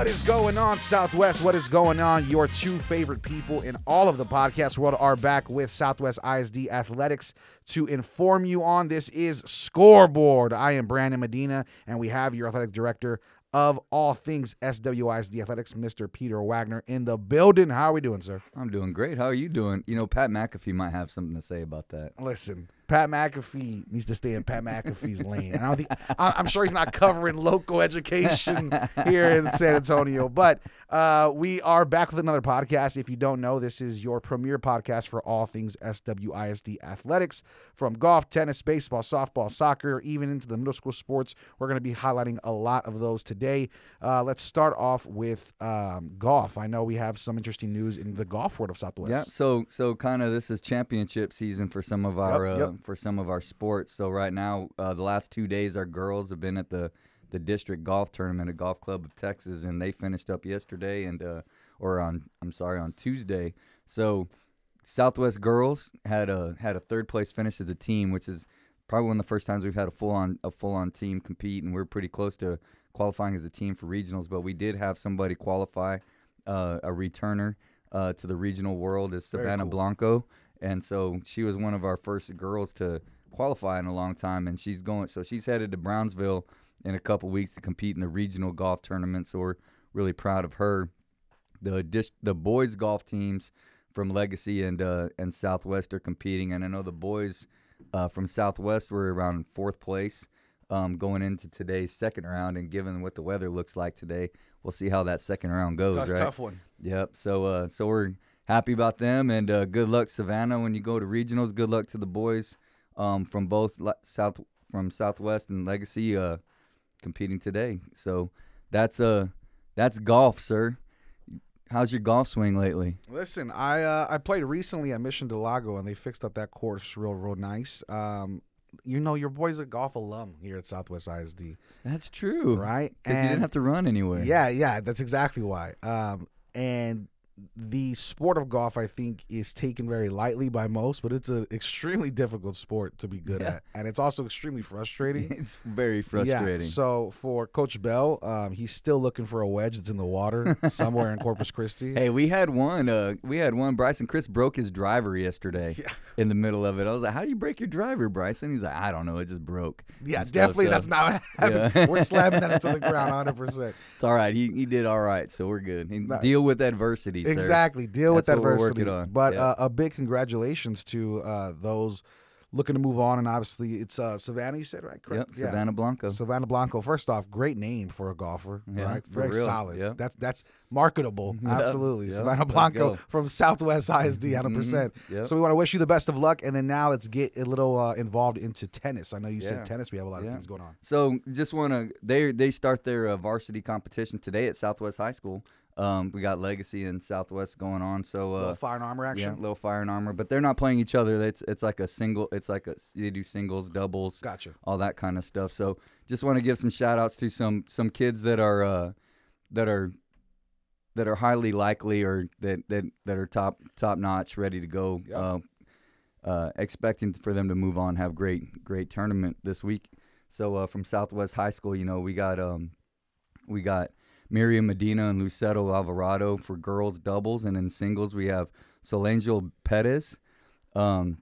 What is going on, Southwest? What is going on? Your two favorite people in all of the podcast world are back with Southwest ISD Athletics to inform you on. This is Scoreboard. I am Brandon Medina, and we have your athletic director of all things SWISD Athletics, Mr. Peter Wagner, in the building. How are we doing, sir? I'm doing great. How are you doing? You know, Pat McAfee might have something to say about that. Listen, Pat McAfee needs to stay in Pat McAfee's lane. And I don't think I- I'm sure he's not covering local education here in San Antonio. But uh, we are back with another podcast. If you don't know, this is your premier podcast for all things SWISD athletics, from golf, tennis, baseball, softball, soccer, even into the middle school sports. We're going to be highlighting a lot of those today. Uh, let's start off with um, golf. I know we have some interesting news in the golf world of Southwest. Yeah. So so kind of this is championship season for some of our Yep, uh, yep. For some of our sports. So right now, uh, the last two days, our girls have been at the the district golf tournament at Golf Club of Texas, and they finished up yesterday and uh, or on I'm sorry on Tuesday. So Southwest girls had a had a third place finish as a team, which is probably one of the first times we've had a full on a full on team compete, and we're pretty close to qualifying as a team for regionals. But we did have somebody qualify, uh, a returner uh, to the regional world is Savannah cool. Blanco, and so she was one of our first girls to qualify in a long time, and she's going. So she's headed to Brownsville in a couple weeks to compete in the regional golf tournament. So we're really proud of her. The dis- the boys golf teams from Legacy and uh, and Southwest are competing, and I know the boys uh, from Southwest were around fourth place um, going into today's second round. And given what the weather looks like today, we'll see how that second round goes. tough, right? tough one. Yep. So uh, so we're happy about them, and uh, good luck Savannah when you go to regionals. Good luck to the boys um, from both South from Southwest and Legacy uh, competing today. So that's uh that's golf, sir. How's your golf swing lately? Listen, I uh, I played recently at Mission Del Lago, and they fixed up that course real, real nice. Um, you know, your boy's a golf alum here at Southwest ISD, That's true, right? Because you didn't have to run anywhere. Yeah, yeah, that's exactly why. Um, and the sport of golf, I think, is taken very lightly by most, but it's an extremely difficult sport to be good Yeah. at, and it's also extremely frustrating. it's very frustrating. Yeah. So for Coach Bell, um, he's still looking for a wedge that's in the water somewhere in Corpus Christi. Hey, we had one. Uh, we had one. Bryson Chris broke his driver yesterday Yeah. in the middle of it. I was like, "How do you break your driver, Bryson?" He's like, "I don't know. It just broke." Yeah, and stuff, definitely. so- That's not what happened. We're slamming that into the ground 100%. It's all right. He he did all right, so we're good. Nah. Deal with adversity. Exactly. Deal with That's we're adversity. But Yeah. uh, a big congratulations to uh, those looking to move on. And obviously, it's uh, Savannah, you said, right? Yep, Correct. Yeah. Savannah Blanco. Savannah Blanco. First off, great name for a golfer, Yeah, right? Very real. solid. Yeah. That's that's marketable. Yeah, Absolutely. yeah, Savannah Blanco from Southwest ISD, 100%. percent Yep. So we want to wish you the best of luck. And then now let's get a little uh, involved into tennis. I know you Yeah. said tennis. We have a lot of things going on. So just want to they they start their uh, varsity competition today at Southwest High School. Um, we got Legacy and Southwest going on. So little uh, fire and armor yeah, action. little fire and armor, but they're not playing each other. It's it's like a single. It's like a they do singles, doubles, Gotcha. all that kind of stuff. So just want to give some shout outs to some some kids that are uh, that are that are highly likely or that that, that are top top notch, ready to go. Yep. Uh, uh, expecting for them to move on, have great great tournament this week. So uh, from Southwest High School, you know, we got um, we got Miriam Medina and Luceto Alvarado for girls doubles, and in singles we have Solangel Perez. Um,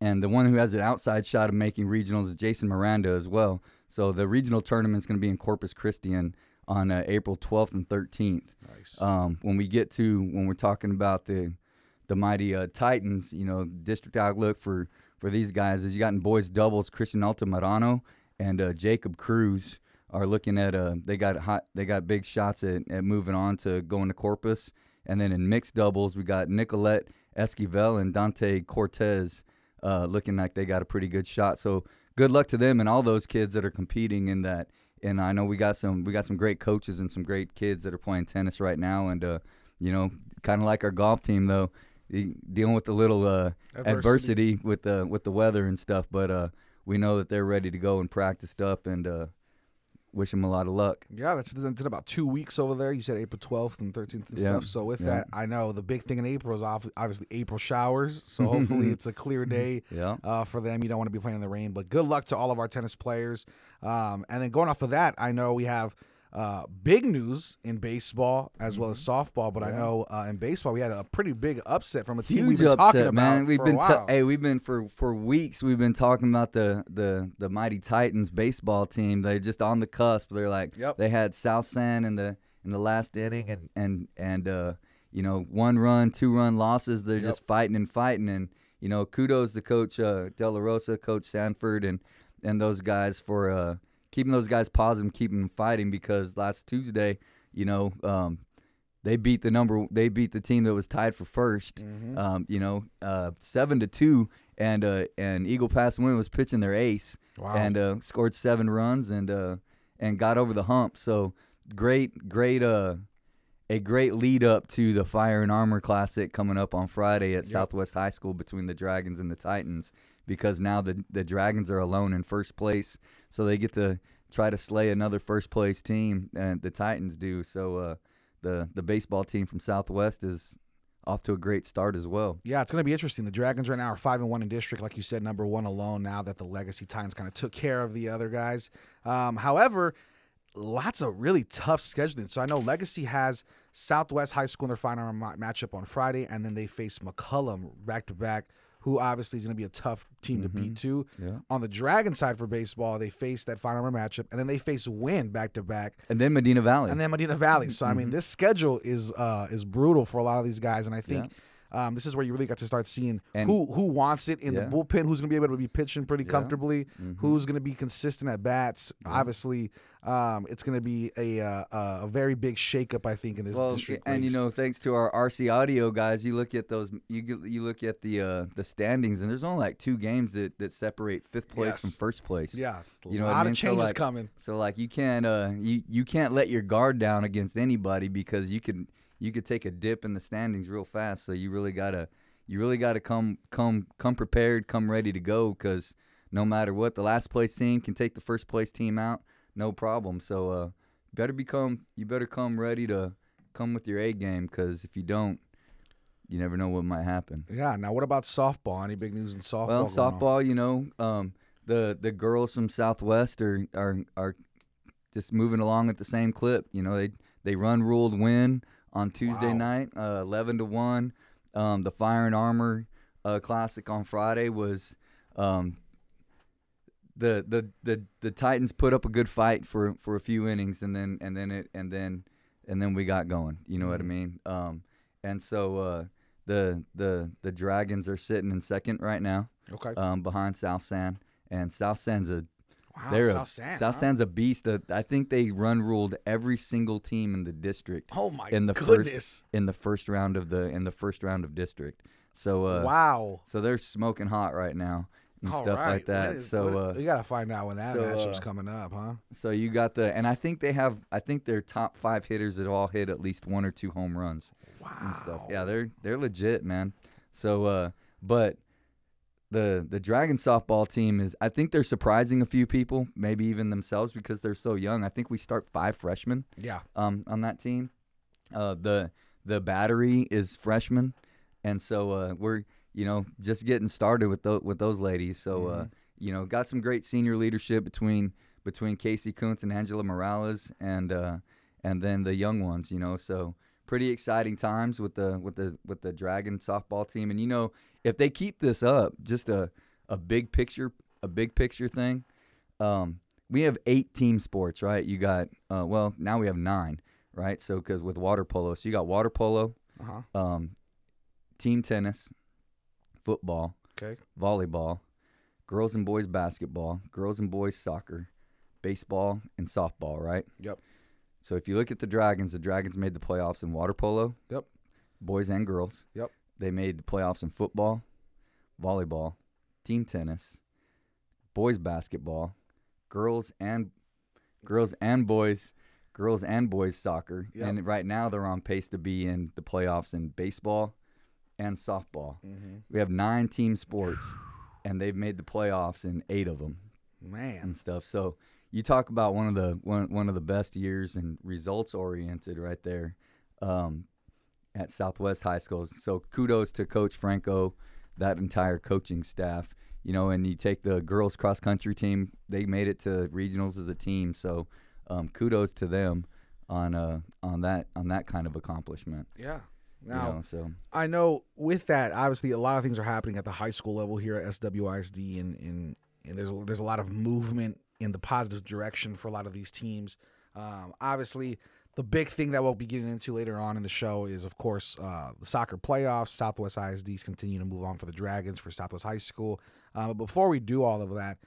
and the one who has an outside shot of making regionals is Jason Miranda as well. So the regional tournament is going to be in Corpus Christi on, on uh, April 12th and 13th. Nice. Um, when we get to when we're talking about the the mighty uh, Titans, you know, district outlook for for these guys is you got in boys doubles Christian Altamirano and uh, Jacob Cruz are looking at uh they got hot they got big shots at, at moving on to going to Corpus. And then in mixed doubles we got Nicolette Esquivel and Dante Cortez uh, looking like they got a pretty good shot. So good luck to them and all those kids that are competing in that. And I know we got some we got some great coaches and some great kids that are playing tennis right now. And uh you know kind of like our golf team though dealing with the little uh Adversity. adversity with the with the weather and stuff. But uh we know that they're ready to go and practiced up. And uh wish him a lot of luck. Yeah, that's it's in about two weeks over there. You said April 12th and 13th and Yeah, stuff. So with yeah. that, I know the big thing in April is off, obviously April showers. So hopefully it's a clear day Yeah. uh, for them. You don't want to be playing in the rain. But good luck to all of our tennis players. Um, and then going off of that, I know we have uh, big news in baseball as well as softball. But I Mm-hmm. Know uh, in baseball we had a pretty big upset from a team we've Huge been talking upset, about man. We've been while. hey, we've been for for weeks. We've been talking about the the the mighty Titans baseball team. They're just on the cusp. They're like Yep. they had South San in the in the last inning, and and and uh, you know one run, two run losses. They're Yep. just fighting and fighting, and you know kudos to Coach uh, De La Rosa, Coach Sanford, and and those guys for uh, keeping those guys positive, keeping them fighting. Because last Tuesday, you know. Um, they beat the number. They beat the team that was tied for 1st Mm-hmm. Um, you know, uh, seven to two, and uh, and Eagle Pass Winn was pitching their ace, Wow. and uh, scored seven runs and uh, and got over the hump. So great, great, uh, a great lead up to the Fire and Armor Classic coming up on Friday at Yep. Southwest High School between the Dragons and the Titans, because now the the Dragons are alone in first place, so they get to try to slay another first place team, and the Titans do. So uh, the the baseball team from Southwest is off to a great start as well. Yeah, it's going to be interesting. The Dragons right now are five and one in district, like you said, number one alone. Now that the Legacy Titans kind of took care of the other guys. Um, however, lots of really tough scheduling. So I know Legacy has Southwest High School in their final matchup on Friday, and then they face McCollum back to back, who obviously is going to be a tough team to beat too. Yeah. On the Dragon side for baseball, they face that final round matchup, and then they face Winn back to back, And then Medina Valley. and then Medina Valley. So I Mm-hmm. mean, this schedule is uh, is brutal for a lot of these guys, and I think. Um, this is where you really got to start seeing And- who who wants it in Yeah. the bullpen, who's going to be able to be pitching pretty Yeah. comfortably, Mhm. who's going to be consistent at bats. Obviously, um, it's going to be a uh, a very big shakeup, I think, in this well, district. and you know, thanks to our RC Audio guys, you look at those, you you look at the uh, the standings, and there's only like two games that, that separate fifth place from first place. yeah, you know a lot I mean? of So, changes like, coming. So like you can't uh you you can't let your guard down against anybody because you can you could take a dip in the standings real fast. So you really gotta you really gotta come come come prepared, come ready to go because no matter what, the last place team can take the first place team out, no problem. So uh better become you better come ready to come with your A game because if you don't, you never know what might happen. Yeah. Now, what about softball? Any big news in softball? Well, going on? softball, you know, um, the the girls from Southwest are are are just moving along at the same clip. You know, they they run ruled Winn on Tuesday Wow. night, uh, eleven to one. Um, the Fire and Armor uh, Classic on Friday was. Um, the, the, the, the Titans put up a good fight for, for a few innings and then and then it and then and then we got going. You know what I Mhm. mean? Um, and so uh, the the the Dragons are sitting in second right now Okay. um, behind South San, and South San's a wow. they're South a. South huh? San's a beast. That I think they run ruled every single team in the district Oh my in the goodness! first in the first round of the in the first round of district. So uh, wow. so they're smoking hot right now and All stuff right. like that. When is- so when- uh, you got to find out when that so, matchup's uh, coming up, huh? so you got the and I think they have I think their top five hitters that all hit at least one or two home runs Wow. and stuff. Yeah, they're they're legit, man. So uh but the the Dragon softball team is I think they're surprising a few people, maybe even themselves because they're so young. I think we start five freshmen Yeah. um on that team. Uh the the battery is freshman and so uh we're you know just getting started with those with those ladies. So uh Mhm. you know, got some great senior leadership between between Casey Kuntz and Angela Morales and uh and then the young ones, you know. So pretty exciting times with the with the with the Dragon softball team. And you know, if they keep this up, just a a big picture a big picture thing. Um, we have eight team sports, right? You got uh, well now we have nine, right? So because with water polo, so you got water polo, Uh huh. um, team tennis, football, Okay. volleyball, girls and boys basketball, girls and boys soccer, baseball, and softball, right? Yep. So if you look at the Dragons, the Dragons made the playoffs in water polo. Yep. Boys and girls. Yep. They made the playoffs in football, volleyball, team tennis, boys basketball, girls and girls and boys, girls and boys soccer. Yep. And right now they're on pace to be in the playoffs in baseball and softball. Mm-hmm. We have nine team sports, and they've made the playoffs in eight of them Man. and stuff. So you talk about one of the one one of the best years and results oriented right there um, at Southwest High School. So kudos to Coach Franco, that entire coaching staff. You know, and you take the girls cross country team; they made it to regionals as a team. So um, kudos to them on uh on that on that kind of accomplishment. Yeah. you Now, know, so I know with that, obviously, a lot of things are happening at the high school level here at SWISD, and and, and there's a, there's a lot of movement in the positive direction for a lot of these teams. Um, obviously, the big thing that we'll be getting into later on in the show is, of course, uh, the soccer playoffs. Southwest ISDs continue to move on for the Dragons for Southwest High School. Uh, but before we do all of that,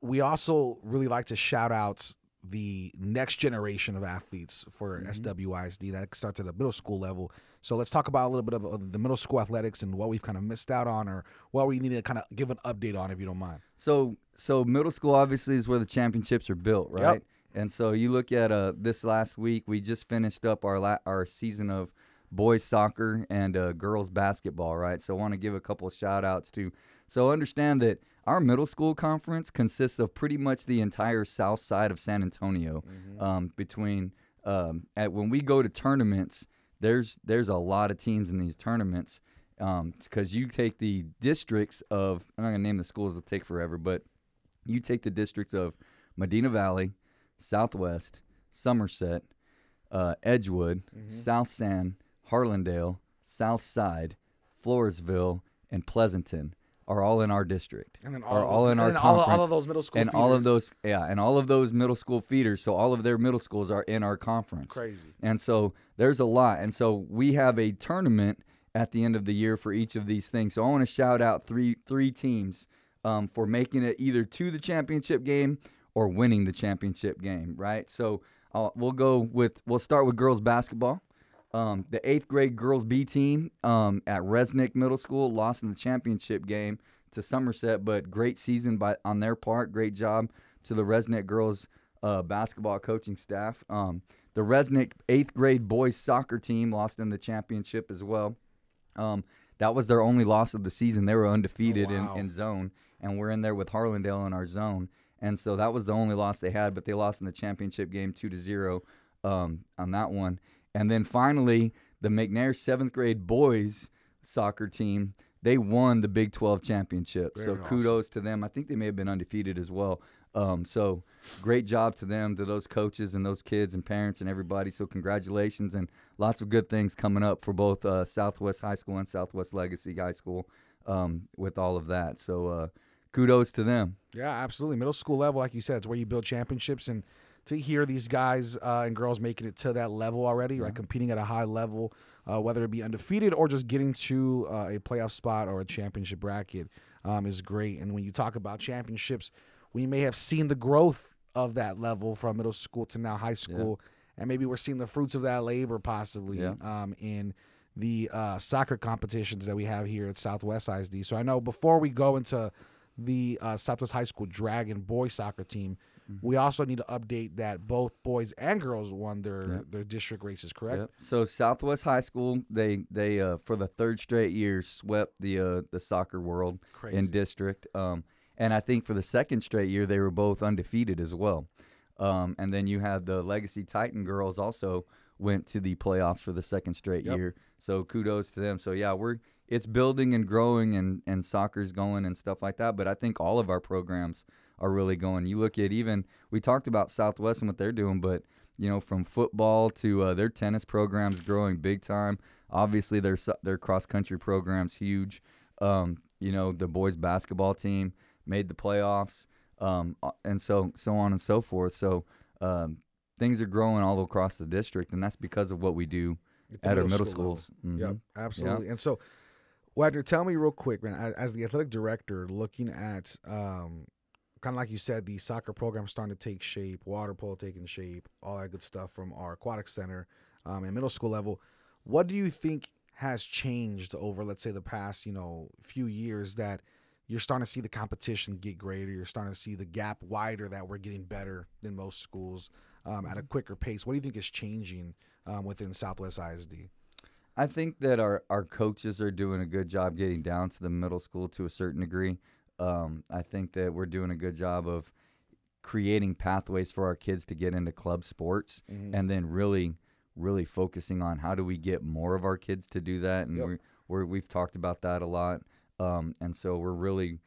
we also really like to shout out the next generation of athletes for SWISD that starts at the middle school level. So let's talk about a little bit of the middle school athletics and what we've kind of missed out on, or what we need to kind of give an update on, if you don't mind. So so middle school obviously is where the championships are built, Yep. And so you look at uh this last week, we just finished up our la- our season of boys soccer and uh, girls basketball, right? So I want to give a couple of shout outs to. So understand that our middle school conference consists of pretty much the entire south side of San Antonio. Um, between um, at when we go to tournaments, there's there's a lot of teams in these tournaments because you take the districts of I'm not gonna name the schools; it'll take forever, but you take the districts of Medina Valley, Southwest, Somerset, uh, Edgewood, South San, Harlandale, South Side, Floresville, and Pleasanton are all in our district. And then are of all those, in our and then all, all of those middle school and all of those yeah, and all of those middle school feeders. So all of their middle schools are in our conference. crazy. And so there's a lot. And so we have a tournament at the end of the year for each of these things. So I want to shout out three three teams um, for making it either to the championship game or winning the championship game. Right. So uh, we'll go with we'll start with girls basketball. Um, the eighth grade girls B team um, at Resnik Middle School lost in the championship game to Somerset, but great season by on their part. Great job to the Resnik girls uh, basketball coaching staff. Um, the Resnik eighth grade boys soccer team lost in the championship as well. Um, that was their only loss of the season. They were undefeated wow. in, in zone, and we're in there with Harlandale in our zone. And so that was the only loss they had, but they lost in the championship game two to zero um, on that one. And then finally, the McNair seventh grade boys soccer team they won the Big 12 championship. so Very awesome. kudos to them. I think they may have been undefeated as well. Um, so great job to them, to those coaches and those kids and parents and everybody. So congratulations and lots of good things coming up for both uh, Southwest High School and Southwest Legacy High School um, with all of that. So uh, kudos to them. Yeah, absolutely. Middle school level, like you said, it's where you build championships, and to hear these guys uh, and girls making it to that level already, right, competing at a high level, uh, whether it be undefeated or just getting to uh, a playoff spot or a championship bracket, um, is great. And when you talk about championships, we may have seen the growth of that level from middle school to now high school, and maybe we're seeing the fruits of that labor possibly Yeah. um, in the uh, soccer competitions that we have here at Southwest ISD. So I know before we go into the uh, Southwest High School Dragon boys soccer team, Mm-hmm. we also need to update that both boys and girls won their Yep. their district races. Correct? Yep. So Southwest High School, they they uh, for the third straight year swept the uh, the soccer world Crazy. in district. Um, and I think for the second straight year, they were both undefeated as well. Um, and then you have the Legacy Titan girls also went to the playoffs for the second straight Yep. year. So kudos to them. So yeah, we're it's building and growing and and soccer's going and stuff like that. But I think all of our programs are really going. You look at even we talked about Southwest and what they're doing, but you know from football to uh, their tennis programs growing big time. Obviously their their cross country programs huge. Um, you know the boys basketball team made the playoffs, um, and so so on and so forth. So um, things are growing all across the district, and that's because of what we do At at our middle school schools. Mhm. Yep, absolutely. And so, Wagner, tell me real quick, man, as, as the athletic director, looking at um, kind of like you said, the soccer program starting to take shape, water polo taking shape, all that good stuff from our aquatic center um, and middle school level. What do you think has changed over, let's say, the past you know few years that you're starting to see the competition get greater? You're starting to see the gap wider that we're getting better than most schools um, at a quicker pace. What do you think is changing um, within Southwest ISD? I think that our, our coaches are doing a good job getting down to the middle school to a certain degree. Um, I think that we're doing a good job of creating pathways for our kids to get into club sports, Mhm. and then really, really focusing on how do we get more of our kids to do that, and Yep. we're, we're we've talked about that a lot, um, and so we're really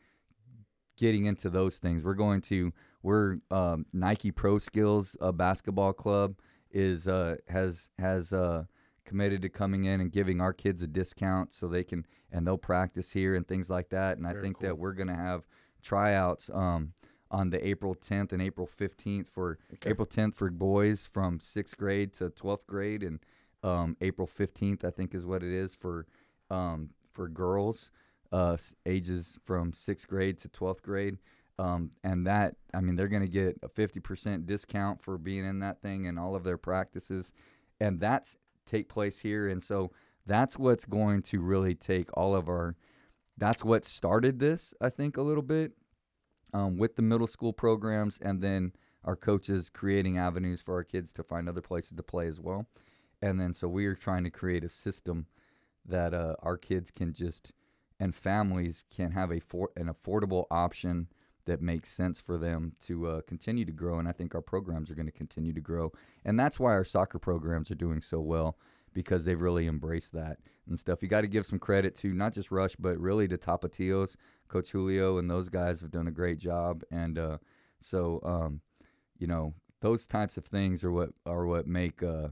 getting into those things. We're going to we're um, Nike Pro Skills uh, basketball club is uh, has has uh, committed to coming in and giving our kids a discount so they can and they'll practice here and things like that. And I think cool. that we're gonna have tryouts um, on the April 10th and April 15th for Okay. April 10th for boys from sixth grade to 12th grade and um, April 15th I think is what it is for um, for girls uh, ages from sixth grade to 12th grade. Um, and that, I mean, they're going to get a 50% discount for being in that thing and all of their practices. And that's take place here. And so that's what's going to really take all of our, that's what started this, I think, a little bit um, with the middle school programs and then our coaches creating avenues for our kids to find other places to play as well. And then so we are trying to create a system that uh, our kids can just and families can have a for, an affordable option that makes sense for them to uh, continue to grow. And I think our programs are going to continue to grow. And that's why our soccer programs are doing so well because they've really embraced that and stuff. You got to give some credit to not just Rush, but really to Tapatios, Coach Julio, and those guys have done a great job. And uh, so, um, you know, those types of things are what are what make uh,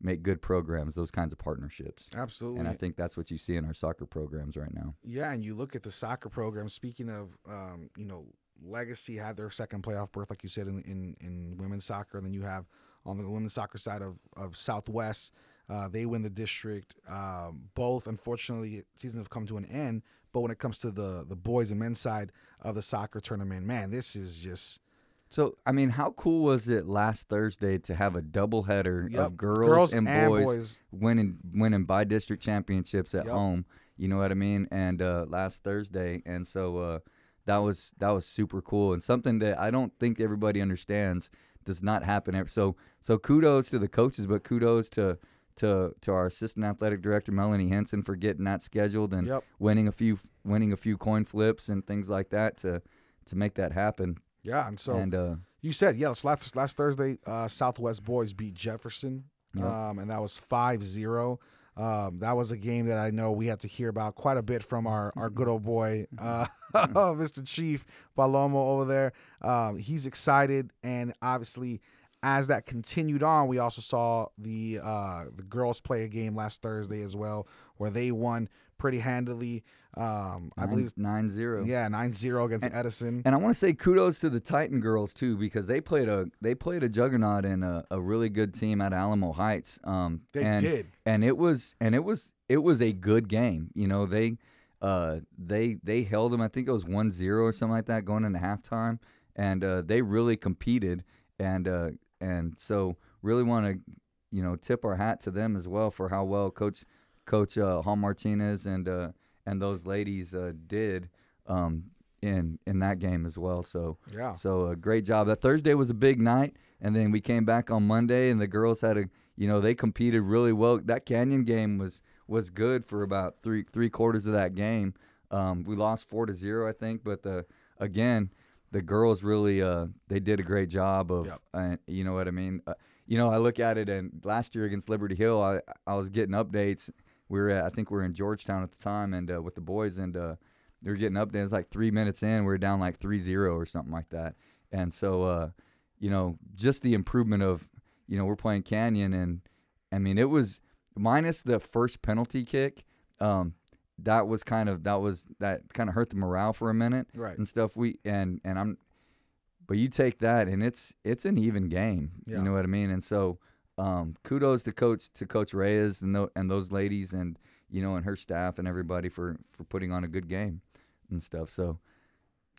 make good programs. Those kinds of partnerships. Absolutely. And I think that's what you see in our soccer programs right now. Yeah, and you look at the soccer program. Speaking of, um, you know, Legacy had their second playoff berth, like you said, in in, in women's soccer, and then you have on the women's soccer side of of Southwest, uh, they win the district. Um, both, unfortunately, seasons have come to an end. But when it comes to the the boys and men's side of the soccer tournament, man, this is just So, I mean, how cool was it last Thursday to have a doubleheader Yep. of girls, and, boys, boys. winning winning by district championships at Yep. home? You know what I mean? And uh, last Thursday, and so uh, that was that was super cool and something that I don't think everybody understands does not happen. So so kudos to the coaches, but kudos to to to our assistant athletic director Melanie Henson for getting that scheduled and Yep. winning a few winning a few coin flips and things like that to to make that happen. Yeah, and so and uh, You said yes. Last last Thursday, uh, Southwest boys beat Jefferson, Yep. um, and that was 5-0. Um, that was a game that I know we had to hear about quite a bit from our, our good old boy, uh, Mr. Chief Palomo over there. Um, he's excited, and obviously, as that continued on, we also saw the uh, the girls play a game last Thursday as well, where they won pretty handily. Um, I nine, believe, nine zero. yeah, 9-0 against Edison. And I want to say kudos to the Titan girls too because they played a they played a juggernaut and a, a really good team at Alamo Heights. Um, They and, did. and it was and it was it was a good game. You know they uh they they held them. I think it was 1-0 or something like that going into halftime, and uh, they really competed. And uh, and so really want to you know tip our hat to them as well for how well Coach Coach uh, Hall Martinez and uh, and those ladies uh, did um, in in that game as well. So Yeah. so a great job. That Thursday was a big night, and then we came back on Monday, and the girls had a you know they competed really well. That Canyon game was was good for about three three quarters of that game. Um, we lost four to zero, I think, but the again the girls really uh, they did a great job of Yep. uh, you know what I mean. Uh, you know I look at it, and last year against Liberty Hill, I I was getting updates. We were at, I think we were in Georgetown at the time, and uh, with the boys, and uh, they were getting updates. Like three minutes in, we were down like 3-0 or something like that. And so, uh, you know, just the improvement of, you know, we're playing Canyon, and I mean, it was minus the first penalty kick. Um, that was kind of that was that kind of hurt the morale for a minute Right. and stuff. We and and I'm, but you take that and it's it's an even game. Yeah. You know what I mean? And so, um, kudos to coach to Coach Reyes and tho- and those ladies and you know and her staff and everybody for for putting on a good game and stuff. So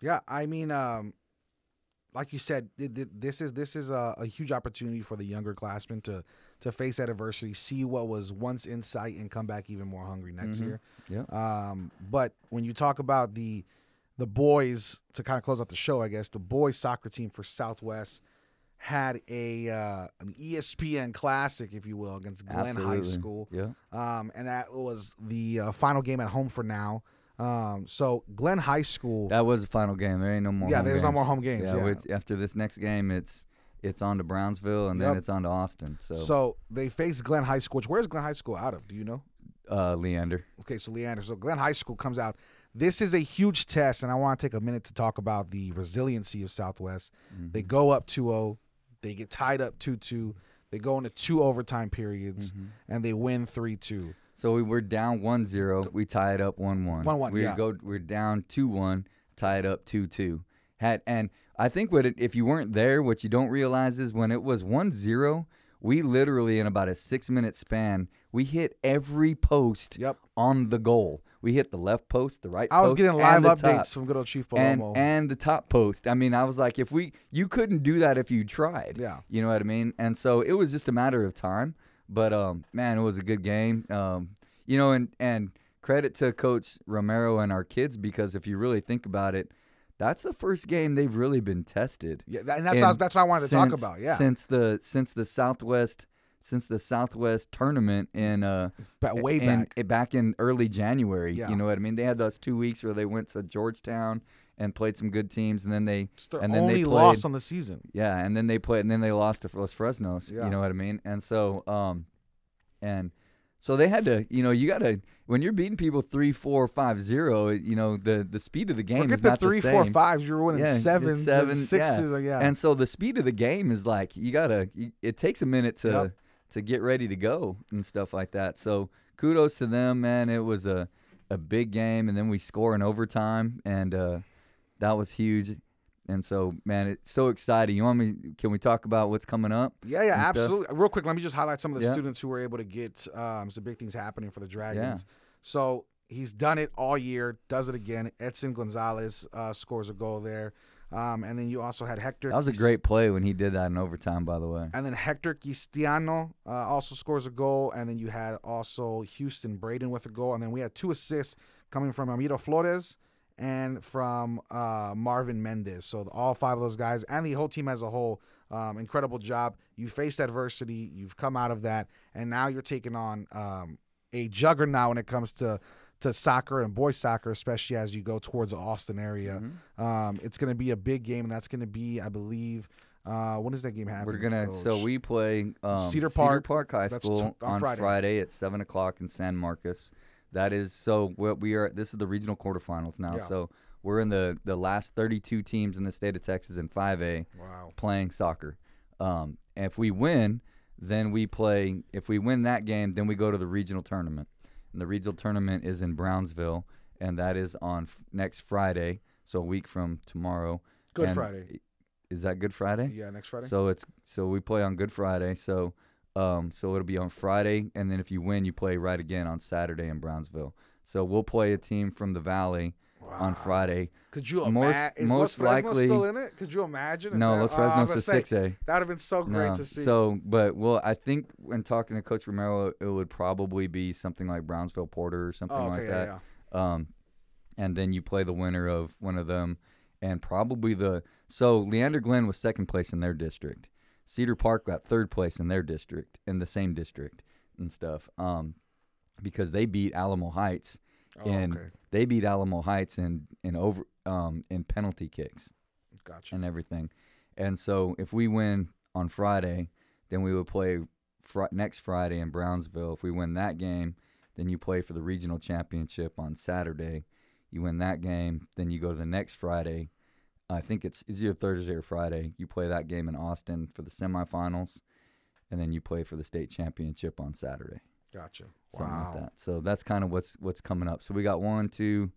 Yeah, I mean, um, like you said, th- th- this is this is a, a huge opportunity for the younger classmen to to face that adversity, see what was once in sight, and come back even more hungry next Mhm. year. Yeah. Um, but when you talk about the the boys to kind of close out the show, I guess the boys soccer team for Southwest had a uh, an ESPN classic, if you will, against Glenn High. School Yeah. um, and that was the uh, final game at home for now. Um, so Glenn High School. That was the final game. There ain't no more. yeah, home there's no more home games. Yeah, Yeah. after this next game, it's it's on to Brownsville and then it's on to Austin. So, So they face Glenn High School. Which where's Glenn High School out of? Do you know? uh, Leander. Okay, so Leander. So Glenn High School comes out. This is a huge test, and I want to take a minute to talk about the resiliency of Southwest. They Mm-hmm. go up 2-0. They get tied up 2-2. They go into two overtime periods, Mm-hmm. and they win 3-2. So we were down 1-0. We tied it up 1-1. 1-1, We yeah. go. We're down 2-1. Tied up 2-2. Had and I think what it, if you weren't there, what you don't realize is when it was 1-0, we literally in about a six minute span, we hit every post Yep. on the goal. We hit the left post, the right I was post, getting and live the updates top. from good old Chief and Palomo. and the top post. I mean, I was like, if we, you couldn't do that if you tried. Yeah. you know what I mean. And so it was just a matter of time. But um, man, it was a good game. Um, you know, and and credit to Coach Romero and our kids because if you really think about it, that's the first game they've really been tested. yeah, and that's what I that's what I wanted to talk about. Yeah, since the since the Southwest since the Southwest tournament in uh but way in- back. eh, back in early January. Yeah. You know what I mean? They had those two weeks where they went to Georgetown and played some good teams, and then they It's their and then only they played, loss on the season. yeah, and then they played, and then they lost to Los Fresnos. Yeah. You know what I mean? And so, um, and so they had to, you know, you got to when you're beating people three, four, five, zero. You know, the the speed of the game Forget is the not three, the same. fives. You were winning Yeah, sevens seven, and sixes. like, Yeah, And so the speed of the game is like you gotta. It takes a minute to Yep. To get ready to go and stuff like that. So kudos to them, man. It was a a big game, and then we score in overtime, and uh, that was huge. And so, man, it's so exciting. You want me? Can we talk about what's coming up? Yeah, yeah, and stuff. absolutely. Real quick, let me just highlight some of the Yeah. students who were able to get um, some big things happening for the Dragons. So he's done it all year, does it again. Edson Gonzalez uh, scores a goal there. Um, and then you also had Hector. That was a great play when he did that in overtime. By the way, And then Hector Cristiano uh, also scores a goal. And then you had also Houston Braden with a goal. And then we had two assists coming from Amiro Flores and from uh, Marvin Mendez. So all five of those guys and the whole team as a whole, um, incredible job. You faced adversity, you've come out of that, and now you're taking on um, a juggernaut when it comes to to soccer and boys soccer, especially as you go towards the Austin area. Mm-hmm. Um, it's going to be a big game, and that's going to be, I believe, uh, when is that game happening? we're gonna. So we play um, Cedar Park. Park High School t- on on Friday. Friday. at seven o'clock in San Marcos. That is so. What we are. This is the regional quarterfinals now. Yeah. So we're in the the last 32 teams in the state of Texas in 5A wow. playing soccer. Um, and if we win, then we play. If we win that game, then we go to the regional tournament. And the regional tournament is in Brownsville, and that is on f- next Friday. So a week from tomorrow. Good And Friday. Is that Good Friday? Yeah, next Friday. So it's so we play on Good Friday. So um so it'll be on Friday and then if you win you play right again on Saturday in Brownsville. So we'll play a team from the valley on Friday. Could you Most- imagine? Is most Los Fresno likely- still in it? Could you imagine? No, that- Los was Fresno's is six A. That would have been so great No. to see. So but well I think when talking to Coach Romero it would probably be something like Brownsville Porter or something oh, okay, like yeah, that. yeah. Um, and then you play the winner of one of them, and probably the so Leander Glenn was second place in their district. Cedar Park got third place in their district in the same district and stuff. Um, because they beat Alamo Heights Oh, in okay, they beat Alamo Heights in in over um in penalty kicks gotcha. and everything. And so if we win on Friday, then we would play fr- next Friday in Brownsville. If we win that game, then you play for the regional championship on Saturday. You win that game, then you go to the next Friday. I think it's it's either Thursday or Friday. You play that game in Austin for the semifinals, and then you play for the state championship on Saturday. Gotcha. Wow. like that. So that's kind of what's what's coming up. So we got one, two.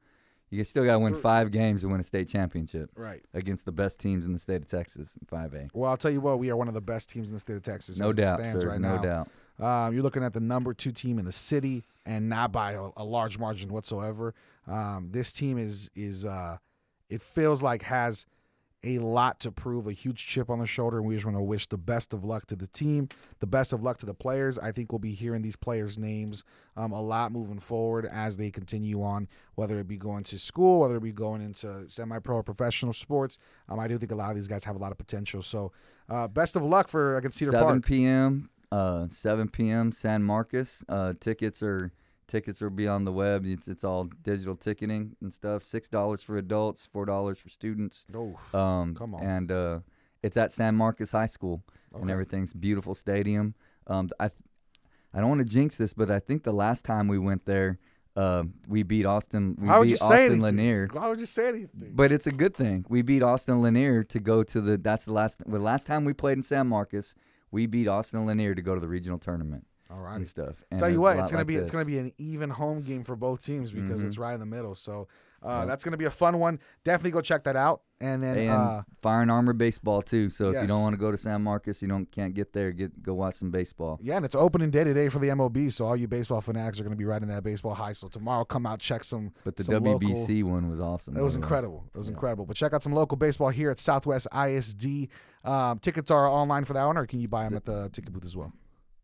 You still got to win five games to win a state championship Right. against the best teams in the state of Texas in 5A. Well, I'll tell you what, we are one of the best teams in the state of Texas. No doubt, stands sir. right no now. doubt. Um, you're looking at the number two team in the city, and not by a, a large margin whatsoever. Um, this team is is uh, it feels like has a lot to prove, a huge chip on the shoulder, and we just want to wish the best of luck to the team, the best of luck to the players. I think we'll be hearing these players' names um, a lot moving forward as they continue on, whether it be going to school, whether it be going into semi-pro or professional sports. Um, I do think a lot of these guys have a lot of potential. So, uh, best of luck for against Cedar 7 Park. p.m. Uh, 7 p.m. San Marcos. Uh, tickets are tickets will be on the web. It's it's all digital ticketing and stuff. Six dollars for adults, four dollars for students. Oh, Um, Come on. And uh, it's at San Marcos High School, and everything's beautiful stadium. Um, I, th- I don't want to jinx this, but I think the last time we went there, uh, we beat Austin. We why would beat you say Austin anything? Lanier. Why would you say anything? But it's a good thing. We beat Austin Lanier to go to the. That's the last. The last time we played in San Marcos, we beat Austin Lanier to go to the regional tournament All and stuff. And Tell you what, it's gonna like be it's gonna be an even home game for both teams because Mhm. it's right in the middle. So uh, that's gonna be a fun one. Definitely go check that out. And then and uh, fire and armor baseball too. So if you don't want to go to San Marcos, you don't can't get there. Get go watch some baseball. yeah, and it's opening day today for the MLB. So all you baseball fanatics are gonna be riding that baseball high. So tomorrow, come out check some. But the some WBC local- one was awesome. It was by the way. incredible. It was Yeah. incredible. But check out some local baseball here at Southwest ISD. Um, tickets are online for that one, or can you buy them at the ticket booth as well?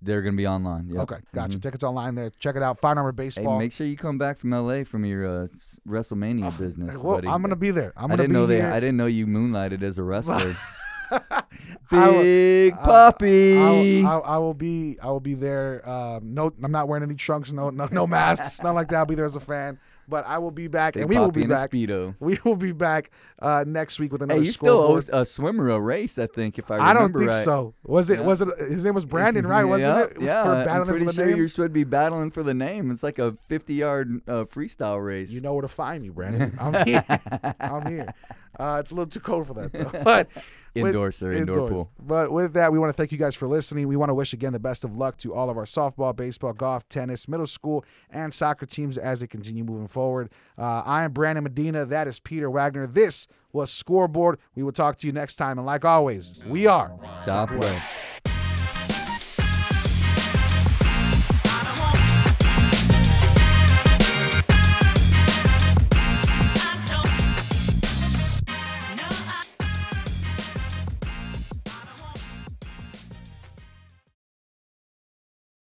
They're gonna be online. Yep. Okay, gotcha. Mhm. Tickets online there. Check it out. Five number Hey, baseball. make sure you come back from LA from your uh, WrestleMania business, well, buddy. I'm gonna be there. I'm gonna didn't be know here. they. I didn't know you moonlighted as a wrestler. I will- Big uh, puppy. I will, I, I will be. I will be there. Um, no, I'm not wearing any trunks. No, no, no masks. Not like that. I'll be there as a fan. But I will be back, and we will be back. speedo. We will be back uh, next week with another Hey, you still owe a swimmer a race, I think, if I I don't think right. so. Was it? Yeah. Was it? His name was Brandon, right? Wasn't yeah, it? Yeah, We're I'm pretty for the sure name. you should be battling for the name. It's like a 50-yard uh, freestyle race. You know where to find me, Brandon. I'm here. I'm here. Uh, it's a little too cold for that, though. But indoor, sir, indoor, pool. But with that, we want to thank you guys for listening. We want to wish again the best of luck to all of our softball, baseball, golf, tennis, middle school, and soccer teams as they continue moving forward. Uh, I am Brandon Medina. That is Peter Wagner. This was Scoreboard. We will talk to you next time. And like always, we are Southwest.